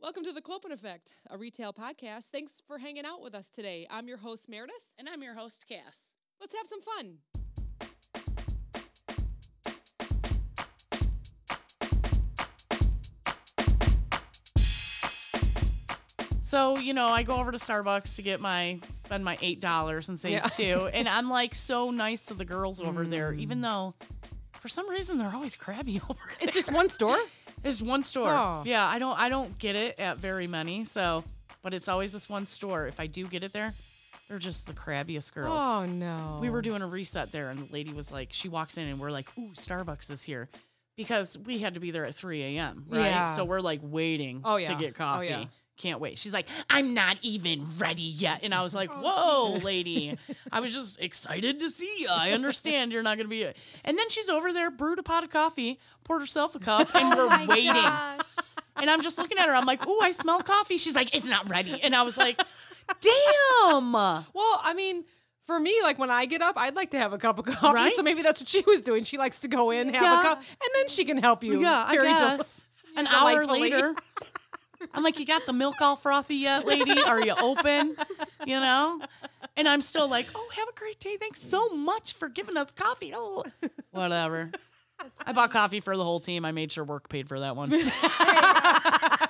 Welcome to the Clopen Effect, a retail podcast. Thanks for hanging out with us today. I'm your host, Meredith. And I'm your host, Cass. Let's have some fun. So, you know, I go over to Starbucks to get my spend my eight dollars and save Yeah. two. And I'm like so nice to the girls over there, Mm. even though for some reason they're always crabby over there. It's just one store? There's one store. Oh. Yeah, I don't I don't get it at very many, so but it's always this one store. If I do get it there, they're just the crabbiest girls. Oh, no. We were doing a reset there, and the lady was like, she walks in, and we're like, "Ooh, Starbucks is here," because we had to be there at 3 a.m. Right? Yeah. So we're like waiting Oh, to yeah. get Oh, coffee. yeah. Can't wait. She's like, "I'm not even ready yet," and I was like, oh, "Whoa, lady! I was just excited to see you. I understand you're not gonna be." And then she's over there, brewed a pot of coffee, poured herself a cup, and oh we're waiting. And I'm just looking at her. I'm like, "Ooh, I smell coffee." She's like, "It's not ready," and I was like, "Damn." Well, I mean, for me, like when I get up, I'd like to have a cup of coffee. Right? So maybe that's what she was doing. She likes to go in, have Yeah. a cup, and then she can help you. Yeah, I very del- guess. An hour later, I'm like, you got the milk all frothy yet, lady? Are you open? You know? And I'm still like, oh, have a great day. Thanks so much for giving us coffee. Oh, whatever. I bought coffee for the whole team. I made sure work paid for that one.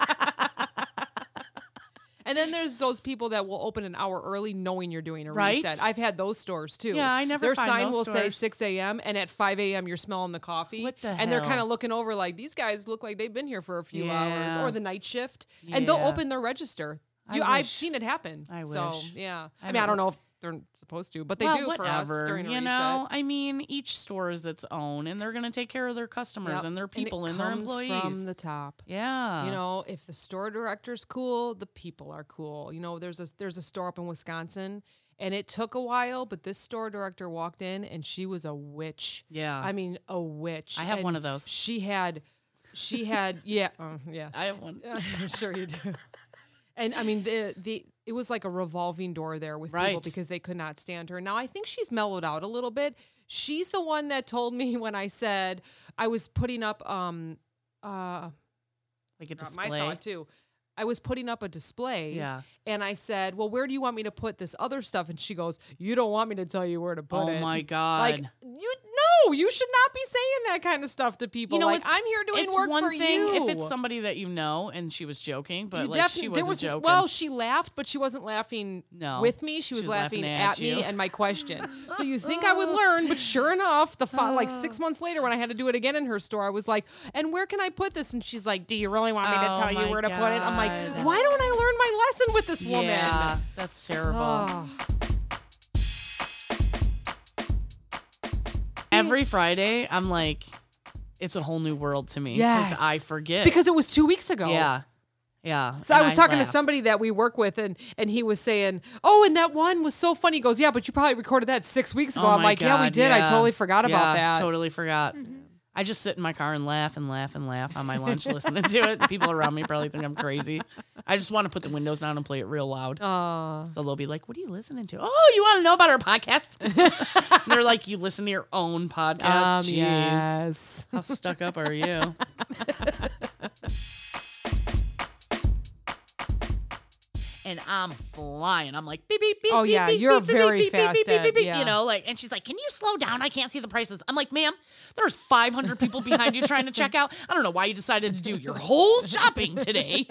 And then there's those people that will open an hour early knowing you're doing a Right? reset. I've had those stores too. Yeah, I never Their sign will say 6 a.m. and at 5 a.m. you're smelling the coffee. What the and they're kind of looking over like these guys look like they've been here for a few hours or the night shift. And they'll open their register. I You, I've seen it happen. I So wish. yeah. I, I mean, I don't don't- know if they're supposed to, but they well, do for us whatever, during you reset. know. I mean, each store is its own, and they're going to take care of their customers Yep. and their people and, their comes employees. from the top. yeah, You know, if the store director's cool, the people are cool. You know, there's a there's a store up in Wisconsin, and it took a while, but this store director walked in, and she was a witch. yeah. I mean, a witch. I have one of those. She had, she had, yeah, uh, yeah. I have one. I'm sure you do. And I mean, the the it was like a revolving door there with people because they could not stand her. Now I think she's mellowed out a little bit. She's the one that told me when I said I was putting up um uh Like a display. my thought too. I was putting up a display. Yeah. And I said, Well, where do you want me to put this other stuff? And she goes, You don't want me to tell you where to put Oh it. Oh my god. Like you no, you should not be saying that kind of stuff to people. You know, like I'm here doing it's work one for thing you. if it's somebody that you know and she was joking, but You like she wasn't was, joking. Well, she laughed, but she wasn't laughing No. with me. She was, She was laughing, laughing at, at me and my question. so you think I would learn, but sure enough, the fo- like six ah. months later when I had to do it again in her store, I was like, "And where can I put this?" And she's like, "Do you really want me to Oh tell you where to put it?" I'm like, "Why don't I learn my lesson with this woman?" yeah, that's terrible. Oh. Every Friday, I'm like, it's a whole new world to me Yes. I forget because it was two weeks ago. yeah, yeah. So I was talking laugh. to somebody that we work with, and and he was saying, "Oh, and that one was so funny." He goes, "Yeah, but you probably recorded that six weeks ago." Oh I'm like, "Yeah, we God, did. I totally forgot about Yeah, that." Totally forgot. Mm-hmm. I just sit in my car and laugh and laugh and laugh on my lunch listening to it. People around me probably think I'm crazy. I just want to put the windows down and play it real loud. So they'll be like, "What are you listening to?" Oh, you want to know about our podcast? they're like, "You listen to your own podcast?" um, Jeez. yes. How stuck up are you? and I'm flying. I'm like, beep, beep, beep. Oh, beep, yeah, beep, you're beep, very beep, fast beep, beep, beep, beep, yeah. You know, like, and she's like, can you slow down? I can't see the prices. I'm like, ma'am, there's 500 people behind you trying to check out. I don't know why you decided to do your whole shopping today,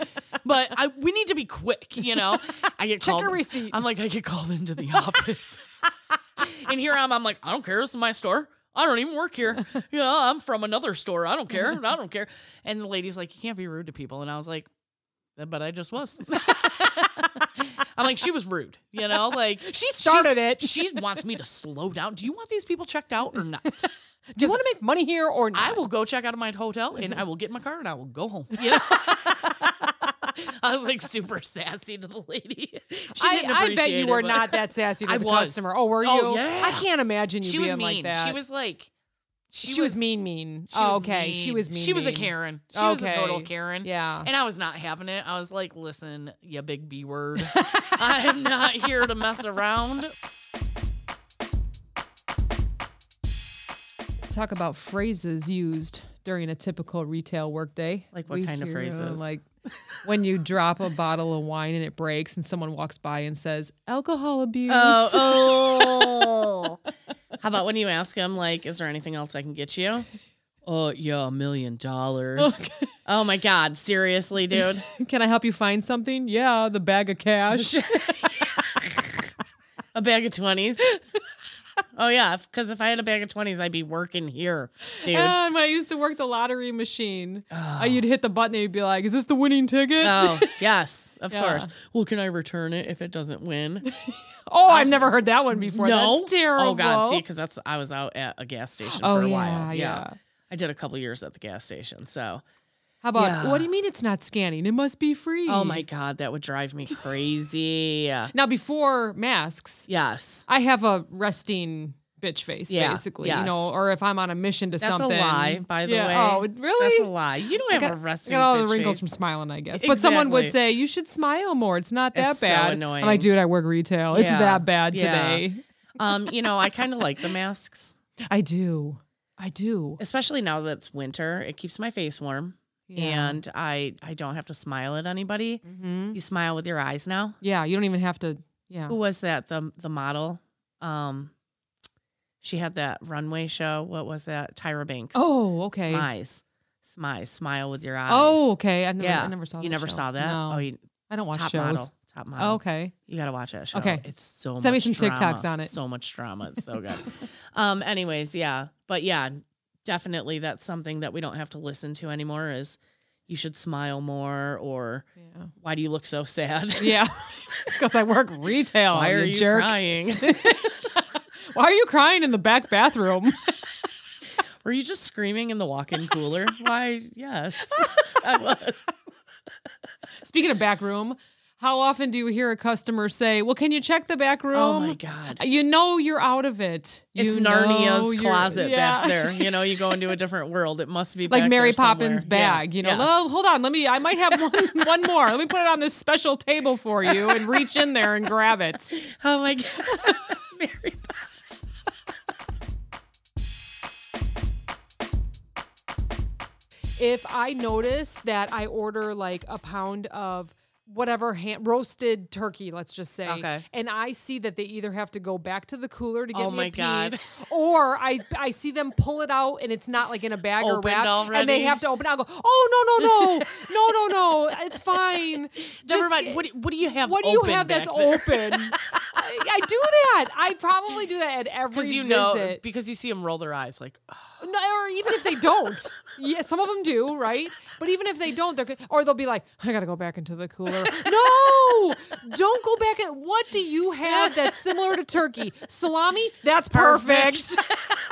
but I we need to be quick, you know? I get Check called. your receipt. I'm like, I get called into the office. and here I'm, I'm like, I don't care. This is my store. I don't even work here. You know, I'm from another store. I don't care. I don't care. And the lady's like, you can't be rude to people. And I was like, Uh, but I just was. I'm like, she was rude, you know, like She started it. She wants me to slow down. Do you want these people checked out or not? Do you want to make money here or not? I will go check out of my hotel and mm-hmm. I will get in my car and I will go home. You know? I was like super sassy to the lady. She I, I bet you were not that sassy to I the was. customer. Oh, were oh, you? Oh, yeah. I can't imagine you She being was mean. like that. She was like, she, She, was, mean, mean. she oh, was okay. She was mean. She was a mean. Karen. She was a total Karen. Yeah. And I was not having it. I was like, listen, you big B word. I am not here to mess around. Talk about phrases used during a typical retail workday. Like what kind of hear, phrases? Like when you drop a bottle of wine and it breaks and someone walks by and says alcohol abuse. Oh, oh. How about when you ask him, like, is there anything else I can get you? Oh, yeah, a million dollars. Oh my God. Seriously, dude? Can I help you find something? Yeah, the bag of cash. A bag of 20s? Oh, yeah. Because if I had a bag of 20s, I'd be working here, dude. Um, I used to work the lottery machine. Uh, you'd hit the button and you'd be like, "Is this the winning ticket?" oh, yes, of Yeah. course. Well, can I return it if it doesn't win? oh, I've never heard that one before. no. That's terrible. Oh, God. See, because that's, I was out at a gas station Oh, for a yeah, while. yeah. I did a couple years at the gas station. So, How about Yeah. what do you mean it's not scanning? It must be free. oh my God, that would drive me crazy. Now before masks, Yes. I have a resting bitch face, Yeah, basically. You know, or if I'm on a mission to That's something. That's a lie, by the Yeah, way. Oh, really? That's a lie. You don't I have got, a resting got all the wrinkles face. from smiling, I guess. But someone would say you should smile more. It's not that It's so bad. I'm like, dude, I work retail. It's that bad today. um, you know, I kind of like the masks, I do. I do. especially now that it's winter. It keeps my face warm, Yeah. and I I don't have to smile at anybody. Mhm. You smile with your eyes now. Yeah, you don't even have to. Yeah. Who was that? The the model. Um, she had that runway show. What was that? Tyra Banks. Oh, okay. Smize, smize, smile with your eyes. Oh, okay. I never, yeah. I never saw. You never show. saw that? No, Oh, you, I don't watch top shows. model. Top model. Oh, okay. You gotta watch that show. Okay. It's so Send me much some drama. TikToks on it. So much drama. It's so good. um, anyways, yeah. But yeah, definitely that's something that we don't have to listen to anymore is you should smile more or Yeah. why do you look so sad? Yeah. Because I work retail. why are you jerk? crying? Why are you crying in the back bathroom? Were you just screaming in the walk-in cooler? why? Yes. I was. Speaking of back room, how often do you hear a customer say, "Well, can you check the back room?" Oh my god. Uh, you know you're out of it. It's You Narnia's closet yeah. back there. You know, you go into a different world. It must be Like back Mary somewhere. Poppins Yeah. bag, you know. Yes. Hold on, let me. I might have one, one more. Let me put it on this special table for you and reach in there and grab it. Oh my god. Mary Poppins. if I notice that I order like a pound of whatever hand, roasted turkey, let's just say, Okay. and I see that they either have to go back to the cooler to get Oh me my a God. or I I see them pull it out and it's not like in a bag or Opened wrap, and they have to open. it. I'll go, oh no no no no no no, it's fine. Never Just- mind. What do, what do you have what do you have back that's open? I, do that. I probably do that at every Because you visit. know, because you see them roll their eyes like, "Oh, No, or even if they don't. yeah, some of them do, right? But even if they don't, they're good. Or they'll be like, I gotta go back into the cooler. no, don't go back. In, what do you have that's similar to turkey? Salami? That's perfect.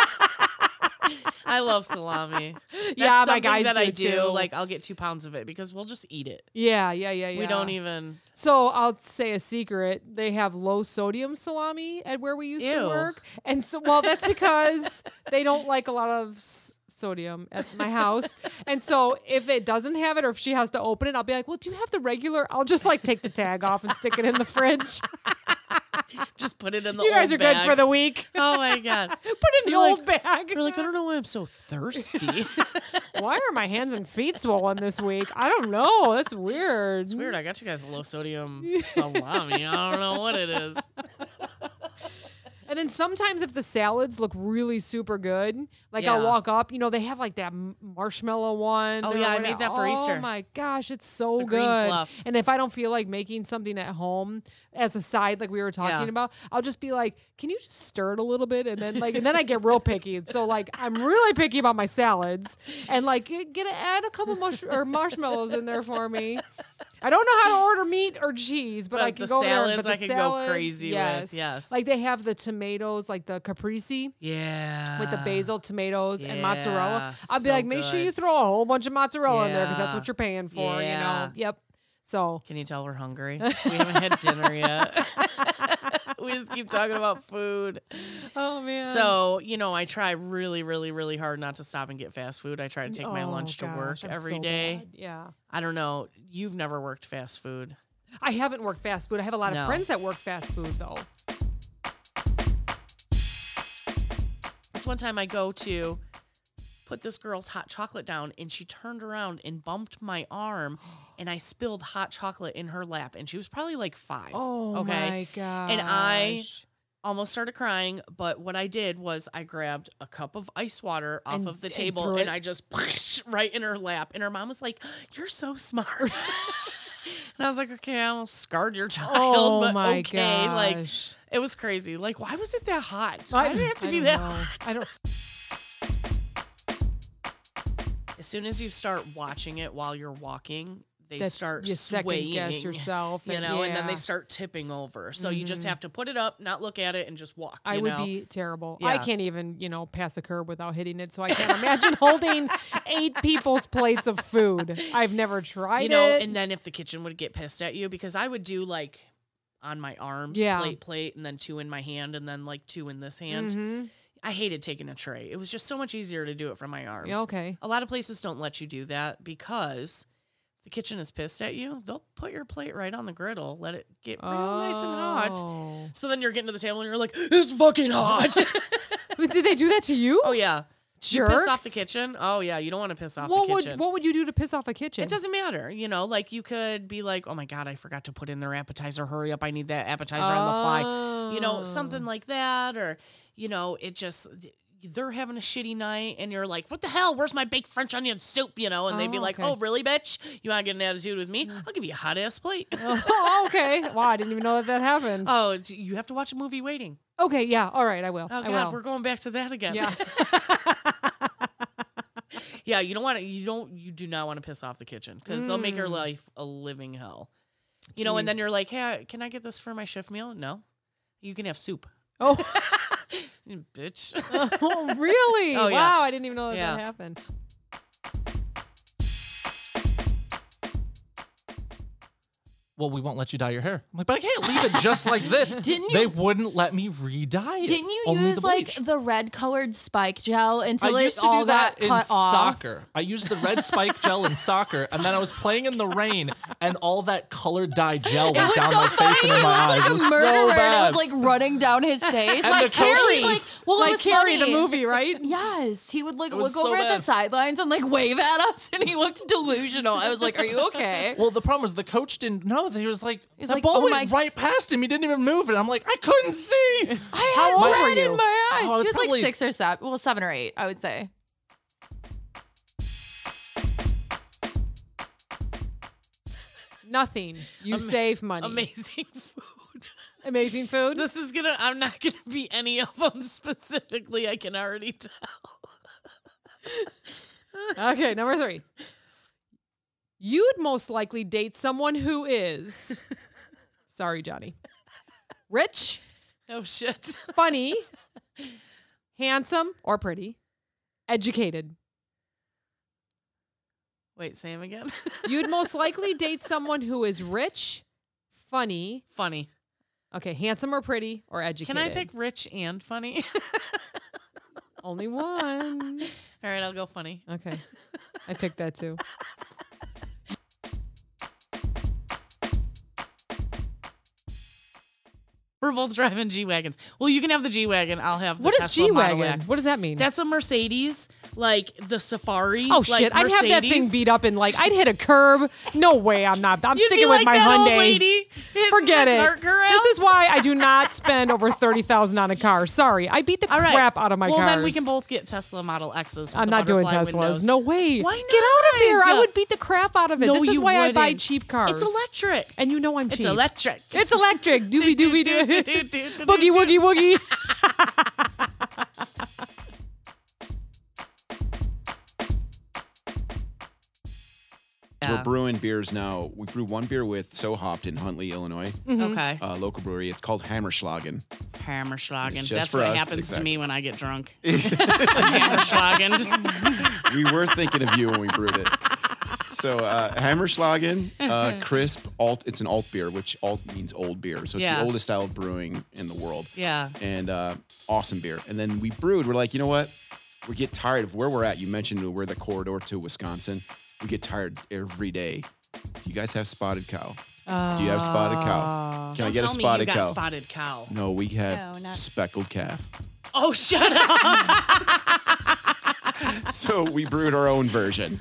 I love salami. That's yeah, my guys that do I do. too. Like, I'll get two pounds of it because we'll just eat it. yeah, yeah, yeah, yeah. We don't even. So I'll say a secret. They have low sodium salami at where we used to work, and so well, that's because they don't like a lot of s- sodium at my house. And so if it doesn't have it, or if she has to open it, I'll be like, "Well, do you have the regular?" I'll just like take the tag off and stick it in the fridge. Just put it in the. you guys old are good for the week. Oh my god! Put it in the You're old like- bag. You're like, I don't know why I'm so thirsty. Why are my hands and feet swollen this week? I don't know. That's weird. it's weird. I got you guys a low sodium salami. I don't know what it is. And then sometimes if the salads look really super good, like I'll walk up, you know, they have like that m- marshmallow one. Oh, or yeah, I whatever. made that for oh, Easter. my gosh, it's so The green good. fluff. And if I don't feel like making something at home as a side, like we were talking Yeah. about, I'll just be like, "Can you just stir it a little bit?" And then like, and then I get real picky. And so like, I'm really picky about my salads, and like, get, get add a couple mush- or marshmallows in there for me. I don't know how to order meat or cheese, but, But I can the go there. But the I can go salads, crazy with, yes. yes. Like they have the tomatoes, like the caprese Yeah. with the basil, tomatoes, and mozzarella. I'll be so like, make sure you throw a whole bunch of mozzarella in there because that's what you're paying for. You know. Yep. So Can you tell we're hungry? We haven't had dinner yet. we just keep talking about food. Oh man. So, you know, I try really, really, really hard not to stop and get fast food. I try to take my Oh, lunch to work gosh, I'm every so day. bad. Yeah. I don't know. You've never worked fast food. I haven't worked fast food. I have a lot No. of friends that work fast food though. This one time I go to put this girl's hot chocolate down and she turned around and bumped my arm and I spilled hot chocolate in her lap and she was probably like 5. Oh okay. my god. And I almost started crying, but what I did was I grabbed a cup of ice water off And- of the table and, I just right in her lap. And her mom was like, "You're so smart." and I was like, "Okay, I almost scarred your child, Oh but my okay." Like it was crazy. Like, why was it that hot? I- Why did it have to I be that know. hot? I don't. Soon as you start watching it while you're walking, they That's start you swaying. guess yourself, You and- know, and then they start tipping over. So you just have to put it up, not look at it, and just walk. I would know? be terrible. I can't even, you know, pass a curb without hitting it. So I can't imagine holding eight people's plates of food. I've never tried you know, it. and then if the kitchen would get pissed at you, because I would do like on my arms, Yeah. plate, plate, and then two in my hand, and then like two in this hand. Mhm. I hated taking a tray. It was just so much easier to do it from my arms. Yeah, okay. A lot of places don't let you do that because if the kitchen is pissed at you, they'll put your plate right on the griddle, let it get real nice and hot. Oh. So then you're getting to the table and you're like, it's fucking hot. Did they do that to you? oh yeah. You piss off the kitchen? Oh yeah, you don't want to piss off what the would what would you do to piss off a kitchen? It doesn't matter, you know. Like you could be like, "Oh my god, I forgot to put in their appetizer. Hurry up! I need that appetizer on the fly." You know, something Oh. like that, or you know, it just they're having a shitty night, and you're like, "What the hell? Where's my baked French onion soup?" You know, and they'd be Oh, like, okay. "Oh, really, bitch? You want to get an attitude with me? I'll give you a hot ass plate." oh, okay. Wow, I didn't even know that that happened. oh, you have to watch a movie waiting. okay, yeah. All right, I will. Oh I god, will. we're going back to that again. yeah. yeah. You don't want to. You don't. You do not want to piss off the kitchen because they'll make your Mm. life a living hell. You know, and then you're like, "Hey, can I get this for my shift meal?" No, you can have soup. oh, bitch. oh, really? Oh, yeah. wow, I didn't even know that, Yeah. that happened. Well, we won't let you dye your hair. I'm like, but I can't leave it just like this. Didn't They wouldn't let me re-dye it. Didn't you Only use the like bleach. the red colored spike gel until I it used to all do that got in cut off? soccer. I used the red spike gel in soccer, and then I was playing in the rain, and all that colored dye gel It went was down so my funny. face and He in my looked eyes. like it a was murderer, so and bad. it was like running down his face. And like the coach- Carrie, like well, it like was Carrie, the funny. movie, right? Yes, he would like was look so over at bad. the sidelines and like wave at us, and he looked delusional. I was like, "Are you okay?" well, the problem was the coach didn't know. He was like, He's the like, ball "Oh went my- right past him. He didn't even move it. I'm like, I couldn't see. I How had old were red you? in my eyes. Oh, I was he was probably- like six or seven, well, seven or eight, I would say. Nothing. You save money. Amazing food. Amazing food. This is gonna. I'm not gonna be any of them specifically. I can already tell. Okay, number three. You'd most likely date someone who is, sorry, Johnny, rich, Oh shit. funny, handsome or pretty, educated. Wait, say him again. You'd most likely date someone who is rich, funny, funny. okay, handsome or pretty or educated. Can I pick rich and funny? only one? All right, I'll go funny. Okay, I picked that too. We're both driving G wagons. Well, you can have the G wagon. I'll have the What is G wagon? What does that mean? That's a Mercedes, like the Safari. Oh like shit! I'd have that thing beat up and like I'd hit a curb. No way! I'm not. I'm You'd sticking be with my Hyundai. lady Forget it. This is why I do not spend over thirty thousand on a car. Sorry, I beat the All right. crap out of my car. well, cars. then we can both get Tesla Model X's. I'm not doing Teslas. windows. No way. Why not? Get out of here! I would beat the crap out of it. No, this is why I buy cheap cars. It's electric. and you know I'm cheap. It's electric. It's electric. Doobie doobie doo. Boogie woogie woogie. brewing beers now. We brew one beer with Sew Hop'd in Huntley, Illinois, Okay. uh, local brewery. It's called Hammerschlagen. Hammerschlagen. Just That's for what us, happens to exactly. me when I get drunk. Hammerschlagen. we were thinking of you when we brewed it. So uh, Hammerschlagen, uh, crisp alt. It's an alt beer, which alt means old beer. So it's Yeah. the oldest style of brewing in the world. Yeah. And uh, awesome beer. And then we brewed. We're like, you know what? We get tired of where we're at. You mentioned we're the corridor to Wisconsin. We get tired every day. Do you guys have spotted cow? Do you have spotted cow? Oh. Can I Don't get a tell me spotted you got cow? spotted cow. No, we have No, not- speckled calf. Oh, shut up. so we brewed our own version.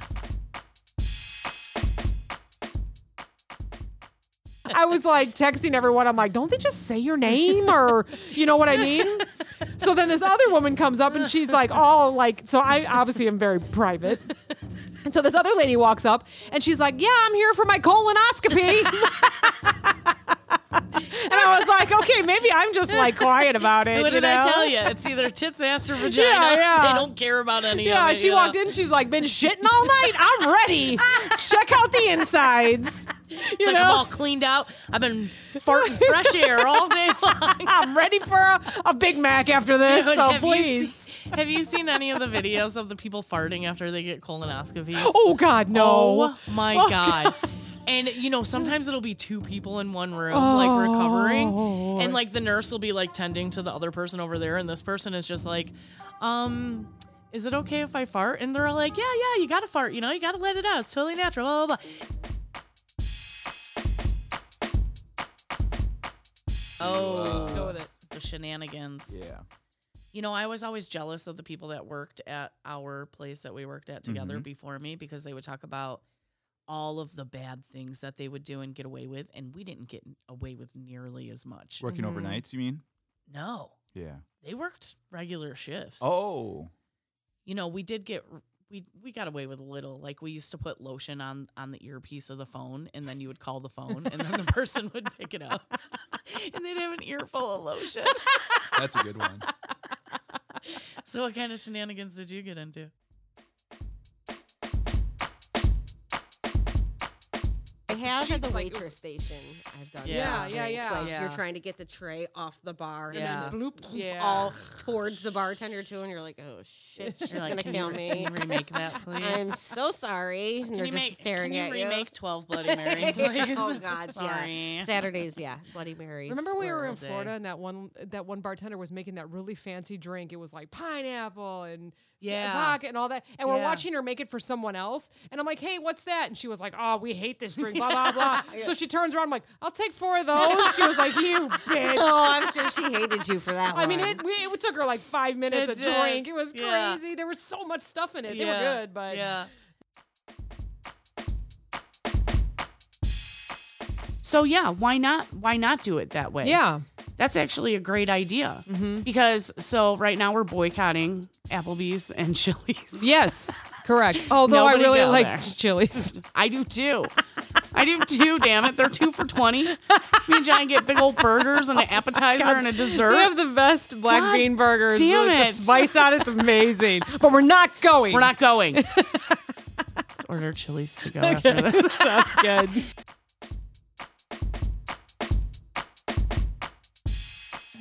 I was like texting everyone. I'm like, don't they just say your name or you know what I mean? So then this other woman comes up and she's like, all like, so I obviously am very private. And so this other lady walks up and she's like, yeah, I'm here for my colonoscopy. and I was like, okay, maybe I'm just like quiet about it. What you did I tell you? It's either tits, ass, or vagina. Yeah, yeah. They don't care about any Yeah, of it. Yeah, she you know? walked in. She's like, been shitting all night. I'm ready. Check out the insides. It's You like I'm know? all cleaned out. I've been farting fresh air all day long. I'm ready for a, a Big Mac after this. Dude, so please. Seen- have you seen any of the videos of the people farting after they get colonoscopies? Oh God, no. Oh my god. And you know, sometimes it'll be two people in one room, like recovering, Oh. and like the nurse will be like tending to the other person over there, and this person is just like, um, is it okay if I fart? And they're all like, yeah, yeah, you gotta fart, you know, you gotta let it out. It's totally natural. Blah blah blah. Oh, Let's go with it. the shenanigans. Yeah. You know, I was always jealous of the people that worked at our place that we worked at together Mhm. before me because they would talk about all of the bad things that they would do and get away with, and we didn't get away with nearly as much. Working Mhm. overnights, you mean? No, Yeah. they worked regular shifts. Oh. you know, we did get we we got away with a little. Like we used to put lotion on on the earpiece of the phone, and then you would call the phone, and then the person would pick it up, and they'd have an earful of lotion. That's a good one. so, what kind of shenanigans did you get into? Have at the like, waitress station. I've done Yeah, that. yeah, drinks. yeah. Like Yeah. you're trying to get the tray off the bar Yeah. and then just Yeah. all towards the bartender too, and you're like, oh shit, she's like, gonna kill you, me. Can you remake that, please? I'm so sorry. And Can they're you just make, staring can at you remake 12 Bloody Marys, oh, please? oh god, Sorry. yeah. Saturdays, yeah, Bloody Marys. Remember we were were- in day. Florida and that one that one bartender was making that really fancy drink. It was like pineapple and Yeah. vodka and all that. And we're watching her make it for someone else. And I'm like, hey, what's that? And she was like, oh, we hate this drink, blah blah blah. So she turns around. I'm like, I'll take four of those. she was like, you bitch. Oh, I'm sure she hated you for that I one. mean, it, we, it took her like five minutes It to did. drink. It was Yeah. crazy. There was so much stuff in it. They Yeah. were good, but yeah. So yeah, why not? Why not do it that way? yeah. that's actually a great idea. Mm-hmm. Because so right now we're boycotting Applebee's and Chili's. Yes, correct. Although Nobody I really go like there. Chili's. I do too. I do two, Damn it, they're two for twenty. Me and John get big old burgers and an oh appetizer and a dessert. We have the best black God bean burgers. damn the, the it. spice on it's amazing. But we're not going. We're not going. Let's order Chili's to go after this. That's good.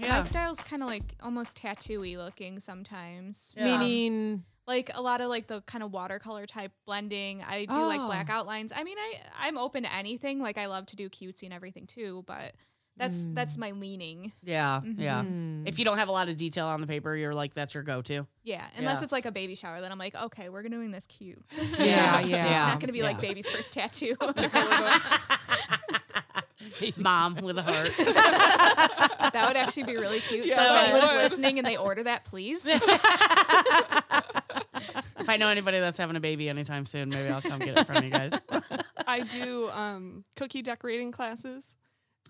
My style's kind of like almost tattooy looking sometimes. Yeah. Meaning, Like a lot of like the kind of watercolor type blending. I do like Oh. black outlines. I mean, I I'm open to anything. Like I love to do cutesy and everything too, but that's that's my leaning. Yeah, mm-hmm. yeah. If you don't have a lot of detail on the paper, you're like, that's your go-to. Yeah, unless Yeah. it's like a baby shower, then I'm like, okay, we're doing this cute. yeah, It's yeah. It's not gonna be like baby's first tattoo. Mom with a heart. that would actually be really cute. so Yeah, if anyone's listening and they order that, please. If I know anybody that's having a baby anytime soon, maybe I'll come get it from you guys. I do um, cookie decorating classes.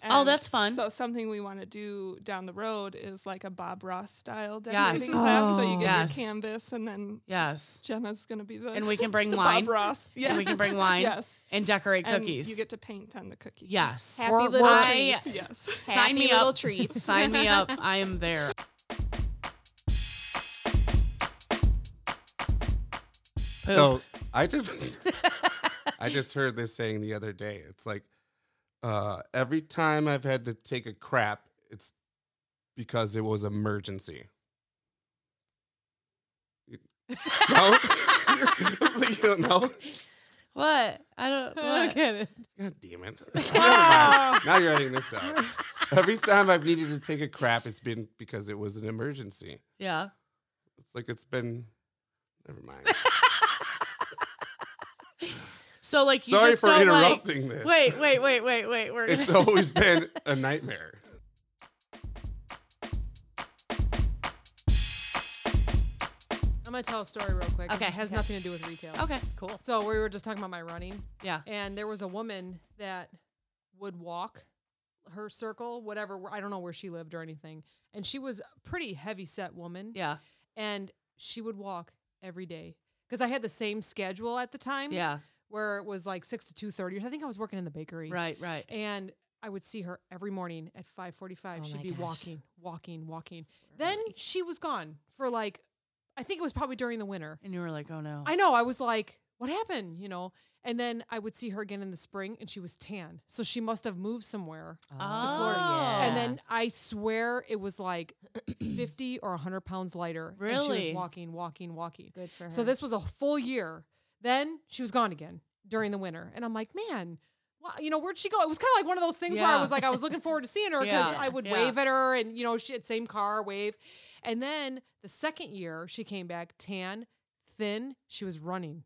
Oh, that's fun. So something we want to do down the road is like a Bob Ross style Yes. decorating class. So you get Yes. your canvas, and then Yes. Jenna's gonna be the And we can bring the wine. Bob Ross. Yes. And we can bring wine Yes. and decorate And cookies. you get to paint on the cookie. yes. Happy We're- little we're- treats. Yes. Sign Happy me little up. treats. Sign me up. I am there. So I just I just heard this saying the other day. It's like uh, every time I've had to take a crap, it's because it was emergency. No, like, you don't know. What? I don't. I What? get it. God damn it! Never now you're editing this out. Every time I've needed to take a crap, it's been because it was an emergency. Yeah. It's like it's been. Never mind. So like you Sorry just for don't like. interrupting this. Wait, wait, wait, wait, wait. We're It's gonna. always been a nightmare. I'm gonna tell a story real quick. Okay, It has okay. nothing to do with retail. Okay. Cool. So we were just talking about my running. Yeah. And there was a woman that would walk her circle, whatever. I don't know where she lived or anything. And she was a pretty heavy set woman. Yeah. And she would walk every day because I had the same schedule at the time. Yeah. Where it was like six to two thirty. I think I was working in the bakery. Right. Right. And I would see her every morning at five forty-five. Oh She'd be gosh. walking, walking, walking. Then she was gone for like, I think it was probably during the winter. And you were like, oh no. I know. I was like, what happened? You know? And then I would see her again in the spring and she was tan. So she must have moved somewhere to oh, Florida. Oh. And then I swear it was like 50 or 100 pounds lighter. And she Really? was walking, walking, walking. Good for her. So this was a full year. Then she was gone again during the winter. And I'm like, man, wow, you know, where'd she go? It was kind of like one of those things where I was like, I was looking forward to seeing her because Yeah. I would Yeah. wave at her and, you know, she had same car, wave. And then the second year she came back tan, thin. She was running.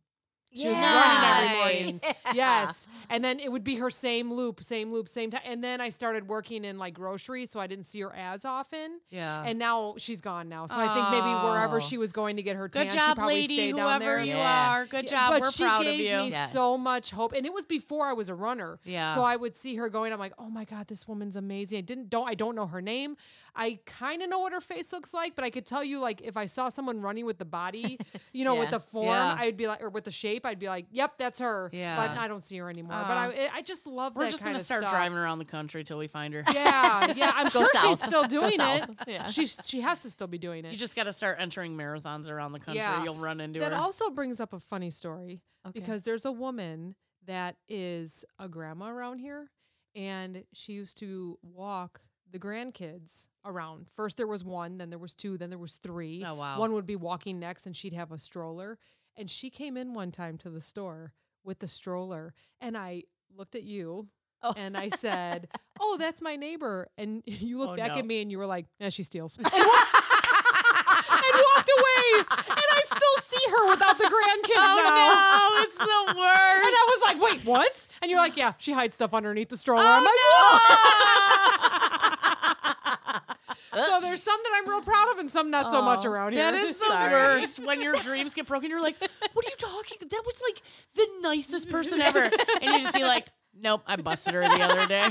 She was running every morning. Yes. And then it would be her same loop, same loop, same time. And then I started working in like grocery, so I didn't see her as often. Yeah. And now she's gone now. So I think maybe wherever Oh. she was going to get her tan, Good she job, probably lady. stayed down Whoever there. you Yeah. are. Good Yeah, job. But We're she proud gave of you. me Yes. so much hope, and it was before I was a runner. Yeah. So I would see her going. I'm like, oh my god, this woman's amazing. I didn't don't I don't know her name. I kind of know what her face looks like, but I could tell you like if I saw someone running with the body, you know, with the form, Yeah. I'd be like, or with the shape, I'd be like, yep, that's her. Yeah. But I don't see her anymore. but oh. I I just love We're that just gonna start stuff. driving around the country till we find her. Yeah, yeah. I'm sure she's still doing it. south. Yeah. She's she has to still be doing it. You just got to start entering marathons around the country. Yeah. You'll run into that her. also brings up a funny story Okay. because there's a woman that is a grandma around here and she used to walk the grandkids around. First there was one, then there was two, then there was three. Oh, wow. One would be walking next and she'd have a stroller. And she came in one time to the store with the stroller and I looked at you Oh. and I said, "Oh, that's my neighbor." And you looked Oh, back no. at me and you were like, "Yeah, she steals." and, wa- and walked away. And I still see her without the grandkids oh now. no, it's the worst. And I was like, "Wait, what?" And you're like, "Yeah, she hides stuff underneath the stroller." Oh, I'm like, "So there's some that I'm real proud of and some not so much Oh, around here. That is the Sorry. worst when your dreams get broken. You're like, what are you talking? That was like the nicest person ever. And you just be like, nope, I busted her the other day.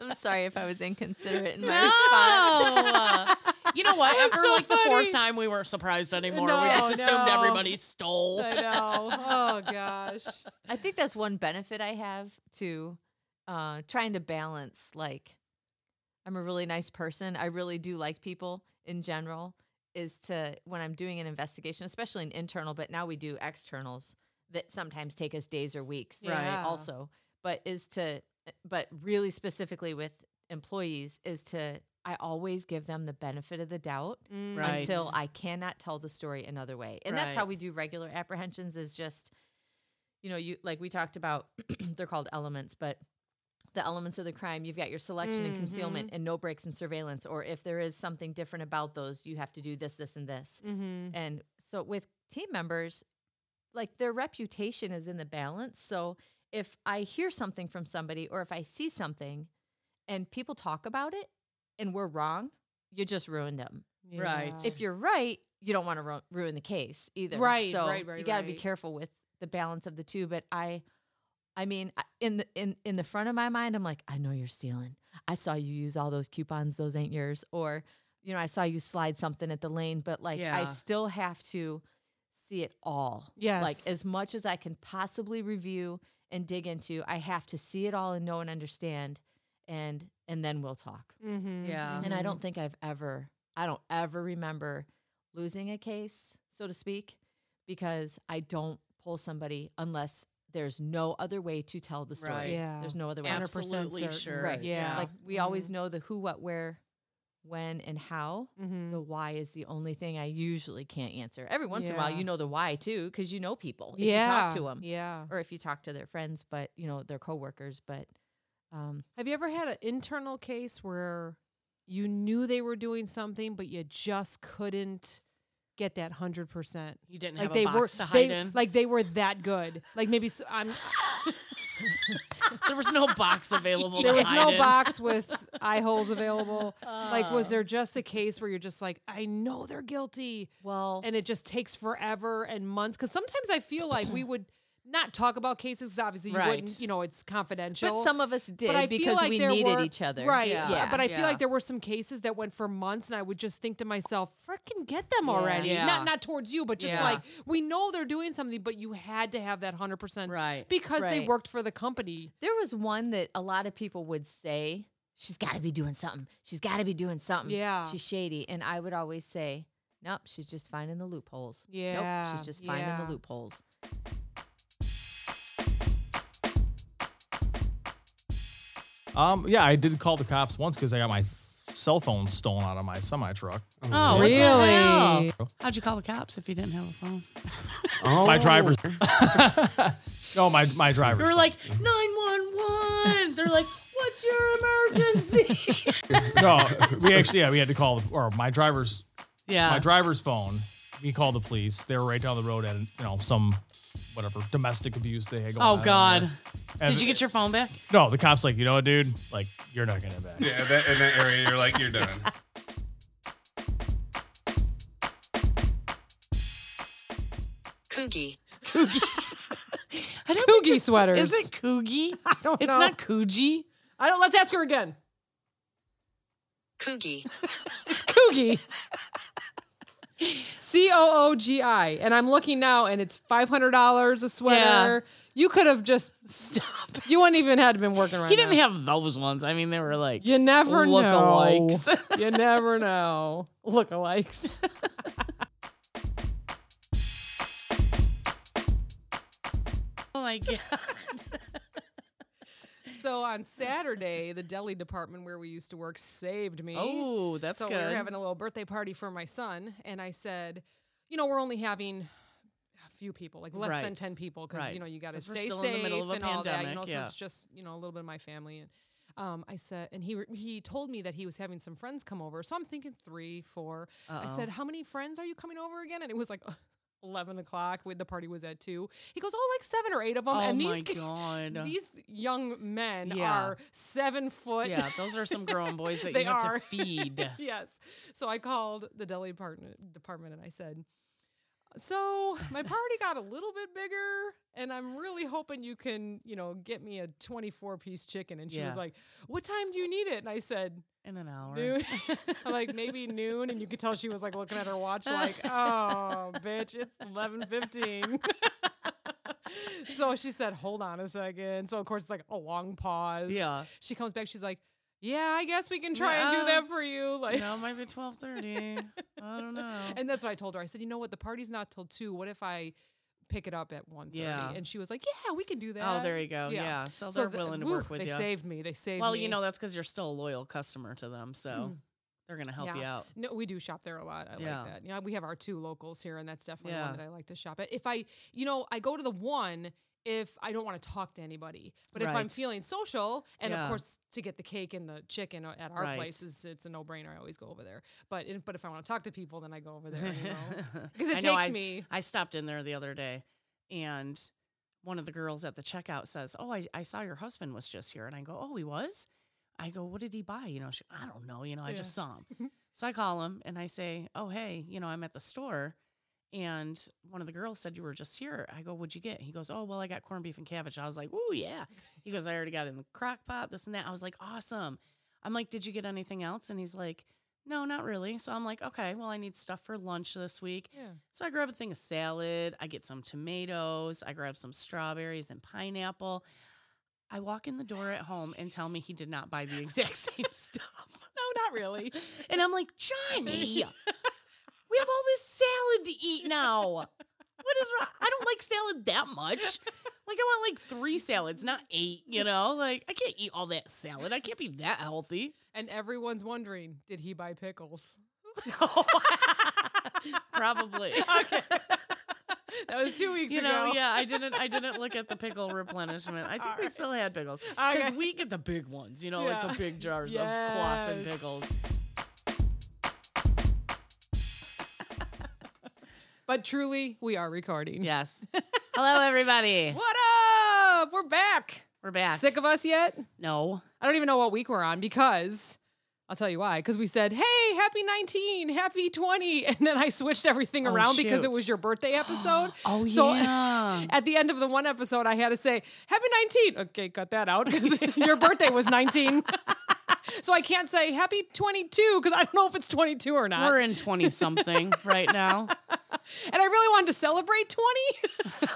I'm sorry if I was inconsiderate in my response. No. you know what? was After so like the fourth time, we weren't surprised anymore. we just assumed no. everybody stole. I know. Oh gosh. I think that's one benefit I have to uh, trying to balance. Like, I'm a really nice person. I really do like people in general. Is to when I'm doing an investigation, especially an internal, but now we do externals that sometimes take us days or weeks. Right. Also, but is to, but really specifically with employees is to. I always give them the benefit of the doubt mm. Right. until I cannot tell the story another way. And that's how we do regular apprehensions is just you know, you like we talked about they're called elements, but the elements of the crime, you've got your selection and concealment and no breaks in surveillance or if there is something different about those, you have to do this this and this. Mm-hmm. And so with team members, like their reputation is in the balance. So if I hear something from somebody or if I see something and people talk about it and we're wrong, you just ruined them Right. if you're right, you don't want to ru- ruin the case either. Right, So right, right, you got to be careful with the balance of the two. But I, I mean, in the in in the front of my mind, I'm like, I know you're stealing. I saw you use all those coupons; those ain't yours. Or, you know, I saw you slide something at the lane. But like, I still have to see it all. Yeah. Like as much as I can possibly review and dig into, I have to see it all and know and understand, and and then we'll talk. Mm-hmm. Yeah. And I don't think I've ever, I don't ever remember losing a case, so to speak, because I don't pull somebody unless there's no other way to tell the story. Right. Yeah. There's no other way. Absolutely certain. sure. Right. Yeah. Like we always know the who, what, where, when, and how. Mm-hmm. The why is the only thing I usually can't answer. Every once in a while, you know the why too, because you know people. If yeah. you talk to them, Yeah. or if you talk to their friends, but you know their coworkers. But um, Have you ever had an internal case where you knew they were doing something, but you just couldn't get that hundred percent? You didn't Like have they a were, box to they, hide in. like they were that good. Like maybe s I'm. there was no box available. There to was no in. box with eye holes available. like, was oh. there just a case where you're just like, I know they're guilty, Well, and it just takes forever and months? Because sometimes I feel like we would not talk about cases. 'cause obviously, you Right. wouldn't. You know, it's confidential. but some of us did But I feel because like we needed were- each other. Right. Yeah. Yeah. But I feel like there were some cases that went for months and I would just think to myself, freaking get them Yeah. already. Yeah. Not not towards you, but just Yeah. like we know they're doing something, but you had to have that hundred percent Right. because they worked for the company. There was one that a lot of people would say, she's got to be doing something. She's got to be doing something. Yeah. She's shady. And I would always say, nope, she's just finding the loopholes. Yeah. Nope, she's just finding yeah. the loopholes. Um, yeah, I did call the cops once because I got my cell phone stolen out of my semi truck. Oh, what the hell? How'd you call the cops if you didn't have a phone? Oh, My driver's. no, my my driver. You were like nine one one. They're like, "What's your emergency?" no, we actually yeah we had to call the, or my driver's yeah. my driver's phone. We called the police. They were right down the road at you know some whatever domestic abuse they had going on. oh God. And Did you get your phone back? No, the cops like you know what, dude, like you're not getting it back. Yeah, that, in that area, you're like, you're done. Coogie. I don't think Coogie it's- sweaters. Is it Coogie? I don't It's know. not Coogie. I don't. Let's ask her again. Coogie. It's Coogie. C O O G I. And I'm looking now and it's $500 a sweater. You could have just Stop. you wouldn't even had been working right He didn't now. have those ones. I mean, they were like You never lookalikes. know. you never know. Lookalikes. Oh my god. So on Saturday, the deli department where we used to work saved me. Oh, that's so good. we were having a little birthday party for my son, and I said, you know, we're only having a few people, like less than ten people, because Right. you know you got to stay still safe in the middle of a and all that. You pandemic, know, so yeah. it's just you know a little bit of my family. And um, I said, and he he told me that he was having some friends come over, so I'm thinking three, four. I Uh-oh. said, how many friends are you coming over again? And it was like. 11 o'clock when the party was at 2 he goes oh like seven or eight of them Oh and my these these young men Yeah. are seven foot yeah, those are some grown boys that you have are. to feed. yes. So I called the deli department department and I said, "So my party got a little bit bigger, and I'm really hoping you can, you know, get me a 24 piece chicken." And she Yeah. was like, "What time do you need it?" And I said, In an hour. "Noon." Like maybe noon, and you could tell she was like looking at her watch, like, "Oh, bitch, it's 11:15." so she said, "Hold on a second. So of course it's like a long pause. Yeah. She comes back. She's like, "Yeah, I guess we can try and do that for you." Like, No, it might be twelve thirty. I don't know. and that's what I told her. I said, "You know what? The party's not till two. What if I pick it up at 1.30? Yeah. And she was like, "Yeah, we can do that." Oh, there you go. Yeah. So they're willing to whew, work with they you. They saved me. They saved well, me. you know that's because you're still a loyal customer to them, so mm-hmm. they're gonna help you out. No, we do shop there a lot. I Yeah. like that. Yeah, we have our two locals here, and that's definitely Yeah. one that I like to shop at. If I, you know, I go to the one if I don't want to talk to anybody, but if I'm feeling social, and Yeah. of course to get the cake and the chicken at our Right. place is it's a no brainer. I always go over there. But if, but if I want to talk to people, then I go over there. You know, because it I takes know, I, me. I stopped in there the other day, and one of the girls at the checkout says, "Oh, I, I saw your husband was just here," and I go, "Oh, he was." I go, "What did he buy?" You know, she, I don't know. You know, I just saw him. so I call him and I say, "Oh, hey, you know, I'm at the store." And one of the girls said you were just here. I go, "What'd you get?" He goes, "Oh, well, I got corned beef and cabbage." I was like, "Ooh, yeah." He goes, "I already got it in the crock pot, this and that." I was like, "Awesome." I'm like, "Did you get anything else?" And he's like, "No, not really." So I'm like, "Okay, well, I need stuff for lunch this week." Yeah. So I grab a thing of salad. I get some tomatoes. I grab some strawberries and pineapple. I walk in the door at home and tell me he did not buy the exact same stuff. No, not really. And I'm like, Johnny, all this salad to eat now. What is wrong? I don't like salad that much. Like, I want like three salads, not eight, you know? Like, I can't eat all that salad. I can't be that healthy. And everyone's wondering, did he buy pickles? Probably. okay. that was two weeks You ago. know, yeah, I didn't I didn't look at the pickle replenishment. I think we still had pickles. Because Okay. we get the big ones, you know, Yeah. like the big jars of Claussen pickles. But truly, we are recording. Yes. Hello everybody. What up? We're back. We're back. Sick of us yet? No. I don't even know what week we're on because I'll tell you why. Because we said, "Hey, happy 19, happy 20," and then I switched everything Oh, around because it was your birthday episode. Oh So yeah. at the end of the one episode, I had to say, "Happy 19." Okay, cut that out because your birthday was 19. So I can't say happy 22 because I don't know if it's 22 or not. We're in 20 something right now. and I really wanted to celebrate 20.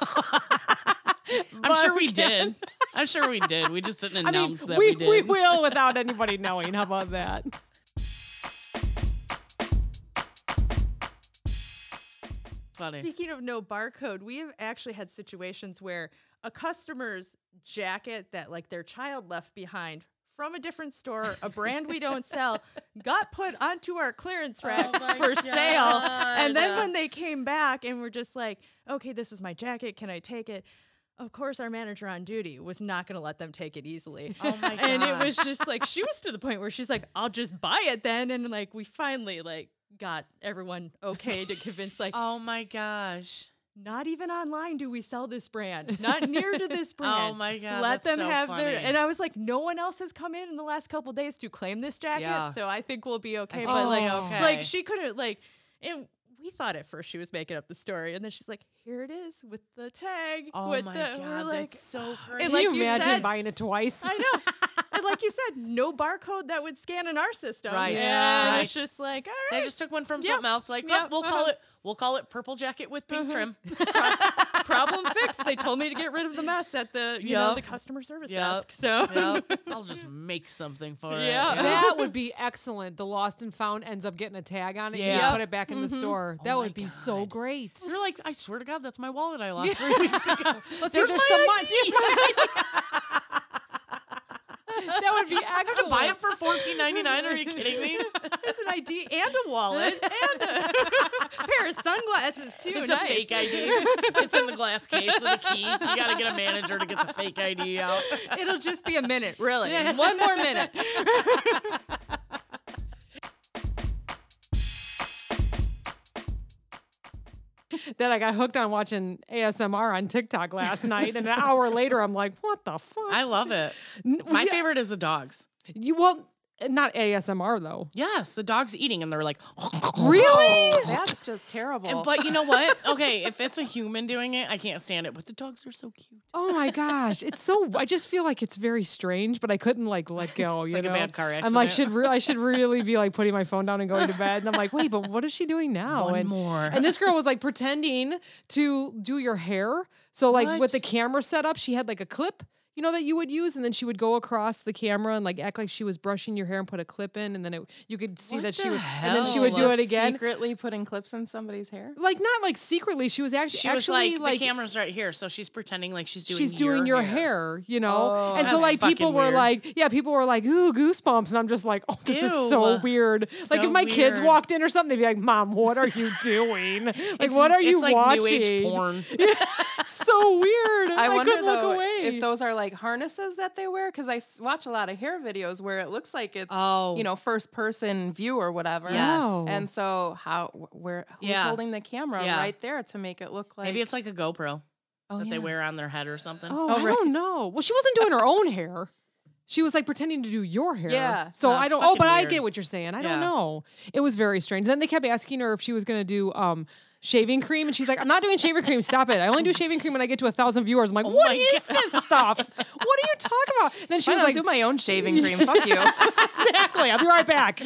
I'm sure we did. I'm sure we did. We just didn't I mean, announce that we, we, did. we will without anybody knowing. How about that? Funny. Speaking of no barcode, we have actually had situations where a customer's jacket that like their child left behind from a different store, a brand we don't sell, got put onto our clearance oh rack for sale. And then when they came back and were just like, "Okay, this is my jacket. Can I take it?" Of course, our manager on duty was not going to let them take it easily. Oh my and it was just like she was to the point where she's like, "I'll just buy it then." And like we finally like got everyone okay to convince like Oh my gosh. Not even online do we sell this brand. Not near to this brand. Oh my God, Let them so have their. And I was like, no one else has come in in the last couple days to claim this jacket, Yeah. so I think we'll be okay. But like, okay. like she couldn't like, and we thought at first she was making up the story, and then she's like, here it is with the tag. Oh with my the, god, we're like, that's so ah. and great. Can like you you imagine said- buying it twice? I know. and like you said, no barcode that would scan in our system. Right, And right. it's just like, all right. They just took one from Yep, something else. Like, oh, yep, oh, we'll call uh-huh. it. We'll call it purple jacket with pink uh-huh. trim. problem fixed. They told me to get rid of the mess at the you know the customer service Yep. desk. So Yep. I'll just make something for it. Yeah. That would be excellent. The lost and found ends up getting a tag on it. You just Yeah. put it back in the mm-hmm. store. Oh that Oh my would be so great. You're like, I swear to God, that's my wallet I lost three weeks ago. Let's There's my the That would be I have to buy it for fourteen ninety nine. Are you kidding me? there's an ID and a wallet and a pair of sunglasses too. It's nice. a fake ID. It's in the glass case with a key. You got to get a manager to get the fake ID out. It'll just be a minute, really. One more minute. Then I got hooked on watching ASMR on TikTok last night, and an hour later, I'm like, "What the fuck?" I love it. My yeah, favorite is the dogs. You well, not ASMR though. Yes, the dog's eating and they're like, Really? That's just terrible. And- but you know what? Okay, if it's a human doing it, I can't stand it. But the dogs are so cute. Oh my gosh, it's so. I just feel like it's very strange, but I couldn't like let go. you like a know? bad car accident. I'm like, should re- I should really be like putting my phone down and going to bed? And I'm like, wait, but what is she doing now? One and, more. And this girl was like pretending to do your hair. So like What? with the camera set up, she had like a clip. You know that you would use, and then she would go across the camera and like act like she was brushing your hair and put a clip in, and then it, you could see What that she the would, and then she would do it again. Secretly putting clips in somebody's hair. Like not like secretly, she was actually She was actually like, the camera's right here, so she's pretending like she's doing. she's doing your hair, you know? Oh, and so like people were weird. like, yeah, people were like, ooh, goosebumps. And I'm just like, oh, this is so Ew. weird. like if my kids walked in or something, they'd be like, Mom, what are you doing? like, It's- what are you it's like watching? New age porn. so weird. I, I, wonder couldn't though look away. if those are like harnesses that they wear because I s- watch a lot of hair videos where it looks like it's Oh. you know first person view or whatever. Yes. Oh. And so how wh- where who's Yeah. holding the camera Yeah. right there to make it look like Maybe it's like a GoPro oh, that yeah. they wear on their head or something. oh, I don't know. Well, she wasn't doing her own hair. She was like pretending to do your hair. Yeah. So No, I don't. Oh, fucking but I get what you're saying. I don't know. It was very strange. Then they kept asking her if she was gonna do um shaving cream, and she's like, "I'm not doing shaving cream. Stop it. I only do shaving cream when I get to a thousand viewers." I'm like, oh "What Oh my is this stuff? What are you talking about?" And Then she I was don't like, do my own shaving cream. Fuck you. "Exactly. I'll be right back."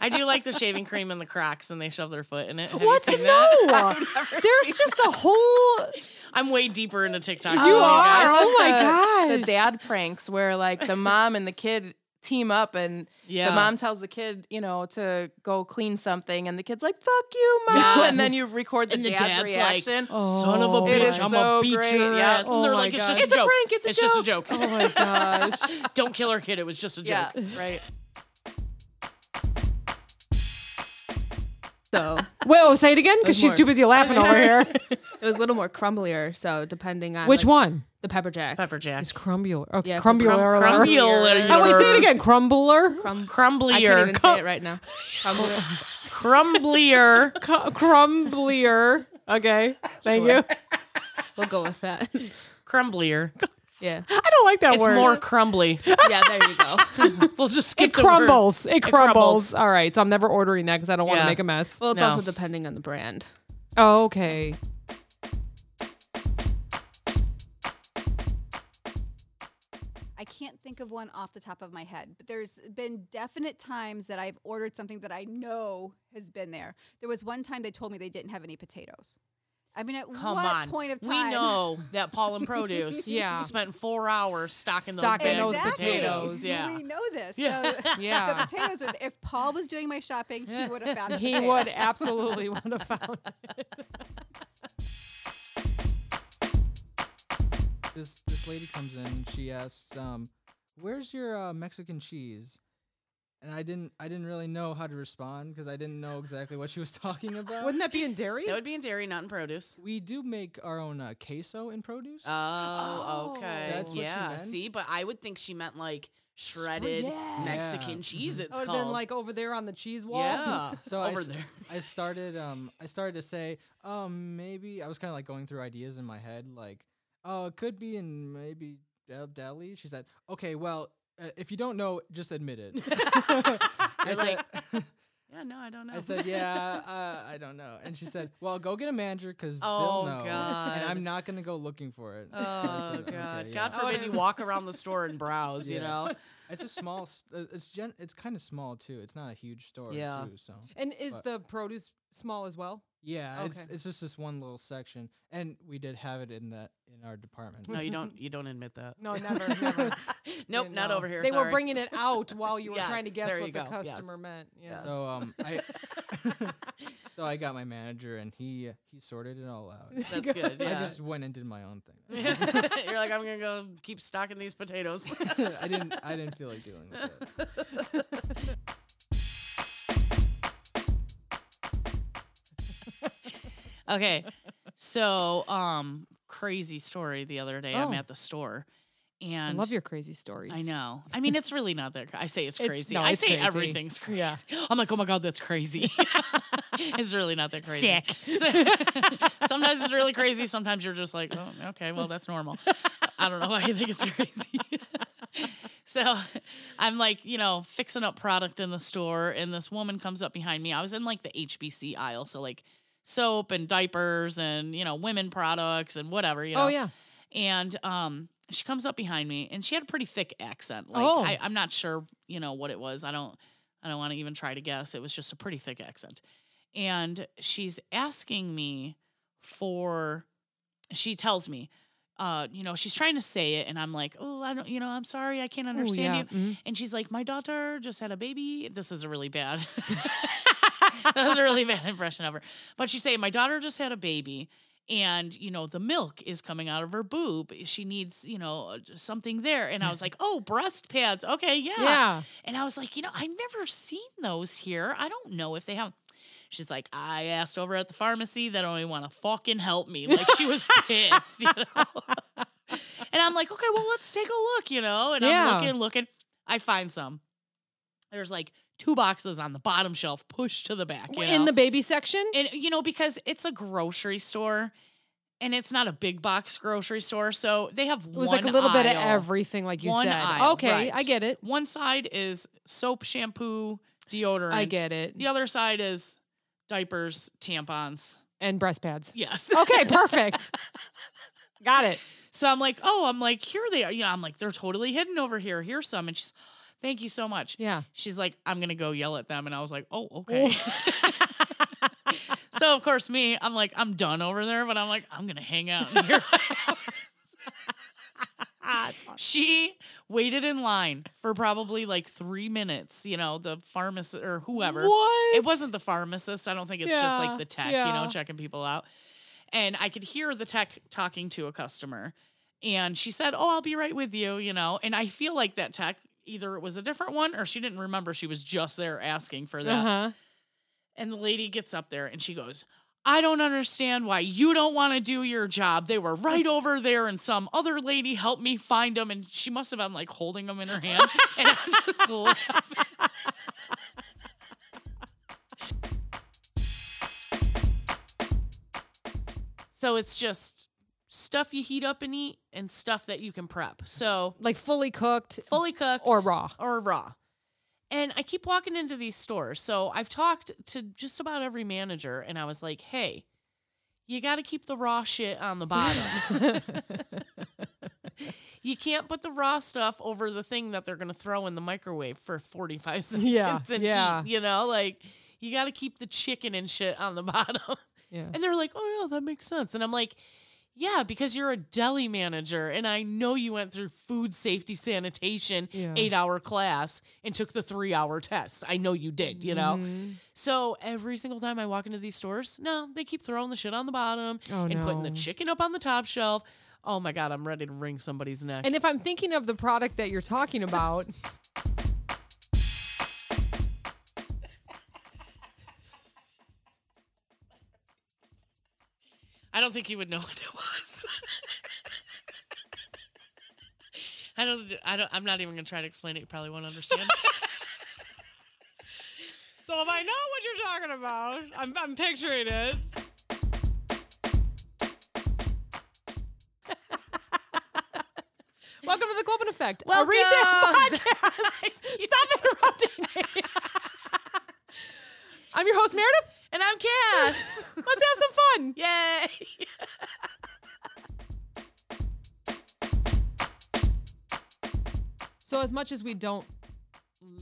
I do like the shaving cream in the Crocs, and they shove their foot in it. Have What? You seen that? No. There's just a whole. I'm way deeper into TikTok. You than are. guys. Oh my the, gosh. The dad pranks where like the mom and the kid team up and Yeah. the mom tells the kid, you know, to go clean something and the kid's like, fuck you, mom. Yes. And then you record the, And the dad's, dad's reaction. like, "Son of a Oh bitch, I'm so gonna beat great, your yeah. ass." And Oh they're my like, "It's just gosh. a It's a joke. prank, it's a just a joke." joke. Oh my gosh. Don't kill her kid. It was just a joke." yeah, right. So Whoa, say it again because she's more. too busy laughing over here. it was a little more crumblier. So depending on Which like, one? the pepper jack. Pepper jack. It's crumbular. Okay, oh, Yeah, 'cause crumbular. Crum- crumbular. Oh wait, say it again. Crumbler. Crum- I can't even say it right now. Crumblier. Crumblier. Cu- crumblier. Okay, thank you. we'll go with that. Crumblier. Yeah. I don't like that word. it's word. more crumbly. Yeah, there you go. we'll just skip it the word. crumbles. It, crumbles. crumbles. All right, so I'm never ordering that because I don't want to Yeah. make a mess. Well, it's No. also depending on the brand. Oh, okay. I can't think of one off the top of my head, but there's been definite times that I've ordered something that I know has been there. There was one time they told me they didn't have any potatoes. I mean, at Come what on. point of time? We know that Paul and Produce Yeah. spent four hours stocking, Stocking those, those Exactly. potatoes. Yeah. We know this. Yeah. So Yeah. the potatoes are. If Paul was doing my shopping, he would have found. The He potatoes. would absolutely would have found it. this this lady comes in. She asks, um, "Where's your uh, Mexican cheese?" And I didn't I didn't really know how to respond because I didn't know exactly what she was talking about. Wouldn't that be in dairy? That would be in dairy, not in produce. we do make our own uh, queso in produce. Oh, okay. That's what she yeah. meant? See, but I would think she meant like shredded yeah. Mexican Yeah. cheese. It's That called have been like over there on the cheese wall. yeah. so I, over s- there. I started um I started to say um maybe I was kind of like going through ideas in my head like oh it could be in maybe Del Deli. She said okay well uh, if you don't know just admit it. I said, Yeah, no, I don't know. I said yeah uh, I don't know and she said well go get a manager because Oh, they'll know and I'm not gonna go looking for it. So Oh said, God! "Okay, God forbid you walk around the store and browse. You know. It's a small. s- uh, It's gen. It's kind of small too. It's not a huge store Yeah. too. So And is But- the produce small as well? yeah, it's Okay. it's just this one little section, and we did have it in that in our department. No, you don't. You don't admit that. No, never, never. Nope, You not know. over here. They were bringing it out while you were Yes, trying to guess what the go, yes. customer meant. Yeah. So um, I so I got my manager, and he uh, he sorted it all out. That's good. I just went and did my own thing. You're like, I'm gonna go keep stocking these potatoes. I didn't I didn't feel like dealing with it. Okay, so um, crazy story the other day. I'm Oh. at the store, And I love your crazy stories. I know. I mean, it's really not that. Cra- I say it's It's- crazy. no, I it's say crazy. everything's crazy. Yeah. I'm like, oh my god, that's crazy. it's really not that crazy. Sick. sometimes it's really crazy. Sometimes you're just like, oh, okay, well, that's normal. I don't know why you think it's crazy. so I'm like, you know, fixing up product in the store, and this woman comes up behind me. I was in like the HBC aisle, so like soap and diapers and you know women products and whatever. You know. Oh yeah. And um, she comes up behind me, and she had a pretty thick accent. Like Oh. I, I'm not sure, you know, what it was. I don't, I don't want to even try to guess. It was just a pretty thick accent, and she's asking me for. She tells me, uh, you know, she's trying to say it, and I'm like, oh, I don't, you know, I'm sorry, I can't understand yeah, you. mhm. And she's like, my daughter just had a baby. This is a really bad. that was a really bad impression of her. But she's saying, my daughter just had a baby and you know the milk is coming out of her boob. She needs you know something there. And i was like oh breast pads. Okay yeah. Yeah. and i was like you know i've never seen those here. I don't know if they have she's like i asked over at the pharmacy. They don't even want to fucking help me. Like she was pissed you know? And i'm like okay well let's take a look you know? And Yeah. i'm looking looking. I find some. There's like two boxes on the bottom shelf pushed to the back you In know? the baby section? and you know because it's a grocery store and it's not a big box grocery store so they have It was like a little bit of everything, like you one said. aisle, okay, I get it. one side is soap shampoo deodorant I get it. the other side is diapers tampons And breast pads. yes Okay, perfect. Got it. so i'm like oh i'm like here they are yeah i'm like they're totally hidden over here here's some and she's thank you so much. Yeah. she's like i'm gonna go yell at them. And i was like oh okay. So of course me i'm like i'm done over there but i'm like i'm gonna hang out in here she waited in line for probably like three minutes you know the pharmacist or whoever. What? it wasn't the pharmacist. I don't think it's just like the tech you know checking people out. And i could hear the tech talking to a customer. And she said oh i'll be right with you you know? And i feel like that tech either it was a different one or she didn't remember she was just there asking for that Uh-huh. and the lady gets up there and she goes, I don't understand why you don't want to do your job. They were right over there, and some other lady helped me find them. And she must have been like holding them in her hand. And I'm just laughing. So it's just stuff you heat up and eat and stuff that you can prep. So like fully cooked, fully cooked, or raw. or raw. And I keep walking into these stores. So I've talked to just about every manager, and I was like, hey, you got to keep the raw shit on the bottom. you can't put the raw stuff over the thing that they're going to throw in the microwave for 45 seconds Yeah, and yeah. eat, you know, like you got to keep the chicken and shit on the bottom. Yeah. And they're like, "Oh yeah, that makes sense." And I'm like, "Yeah, because you're a deli manager and I know you went through food safety sanitation Yeah. 8-hour class and took the 3-hour test. I know you did, you know." Mhm. So every single time I walk into these stores, no, they keep throwing the shit on the bottom Oh, and putting the chicken up on the top shelf. Oh my god, I'm ready to wring somebody's neck. And if I'm thinking of the product that you're talking about, I don't think you would know what it was. I don't. I don't. I'm not even gonna try to explain it. You probably won't understand. so if I know what you're talking about, I'm, I'm picturing it. Welcome to the Clopen Effect, a retail podcast. Stop interrupting me. I'm your host Meredith, and I'm Cass. Let's have some Yay! So as much as we don't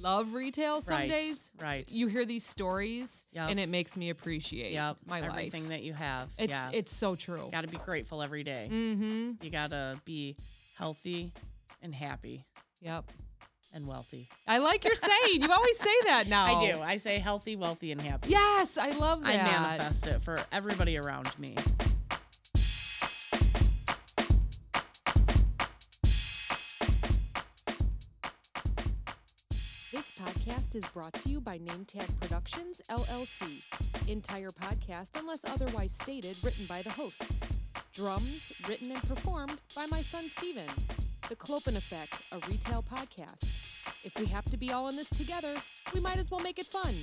love retail some Right, days, right. you hear these stories Yep. and it makes me appreciate Yep. my Everything life. that you have. It's yeah. it's so true. Got to be grateful every day. Mm-hmm. You got to be healthy and happy Yep. And wealthy. I like your saying. You always say that now. I do. I say healthy, wealthy, and happy. Yes, I love that. I manifest it for everybody around me. This podcast is brought to you by NameTag Productions, LLC. Entire podcast, unless otherwise stated, written by the hosts. Drums, written and performed by my son Steven. The Clopen Effect, a retail podcast. If we have to be all in this together, we might as well make it fun.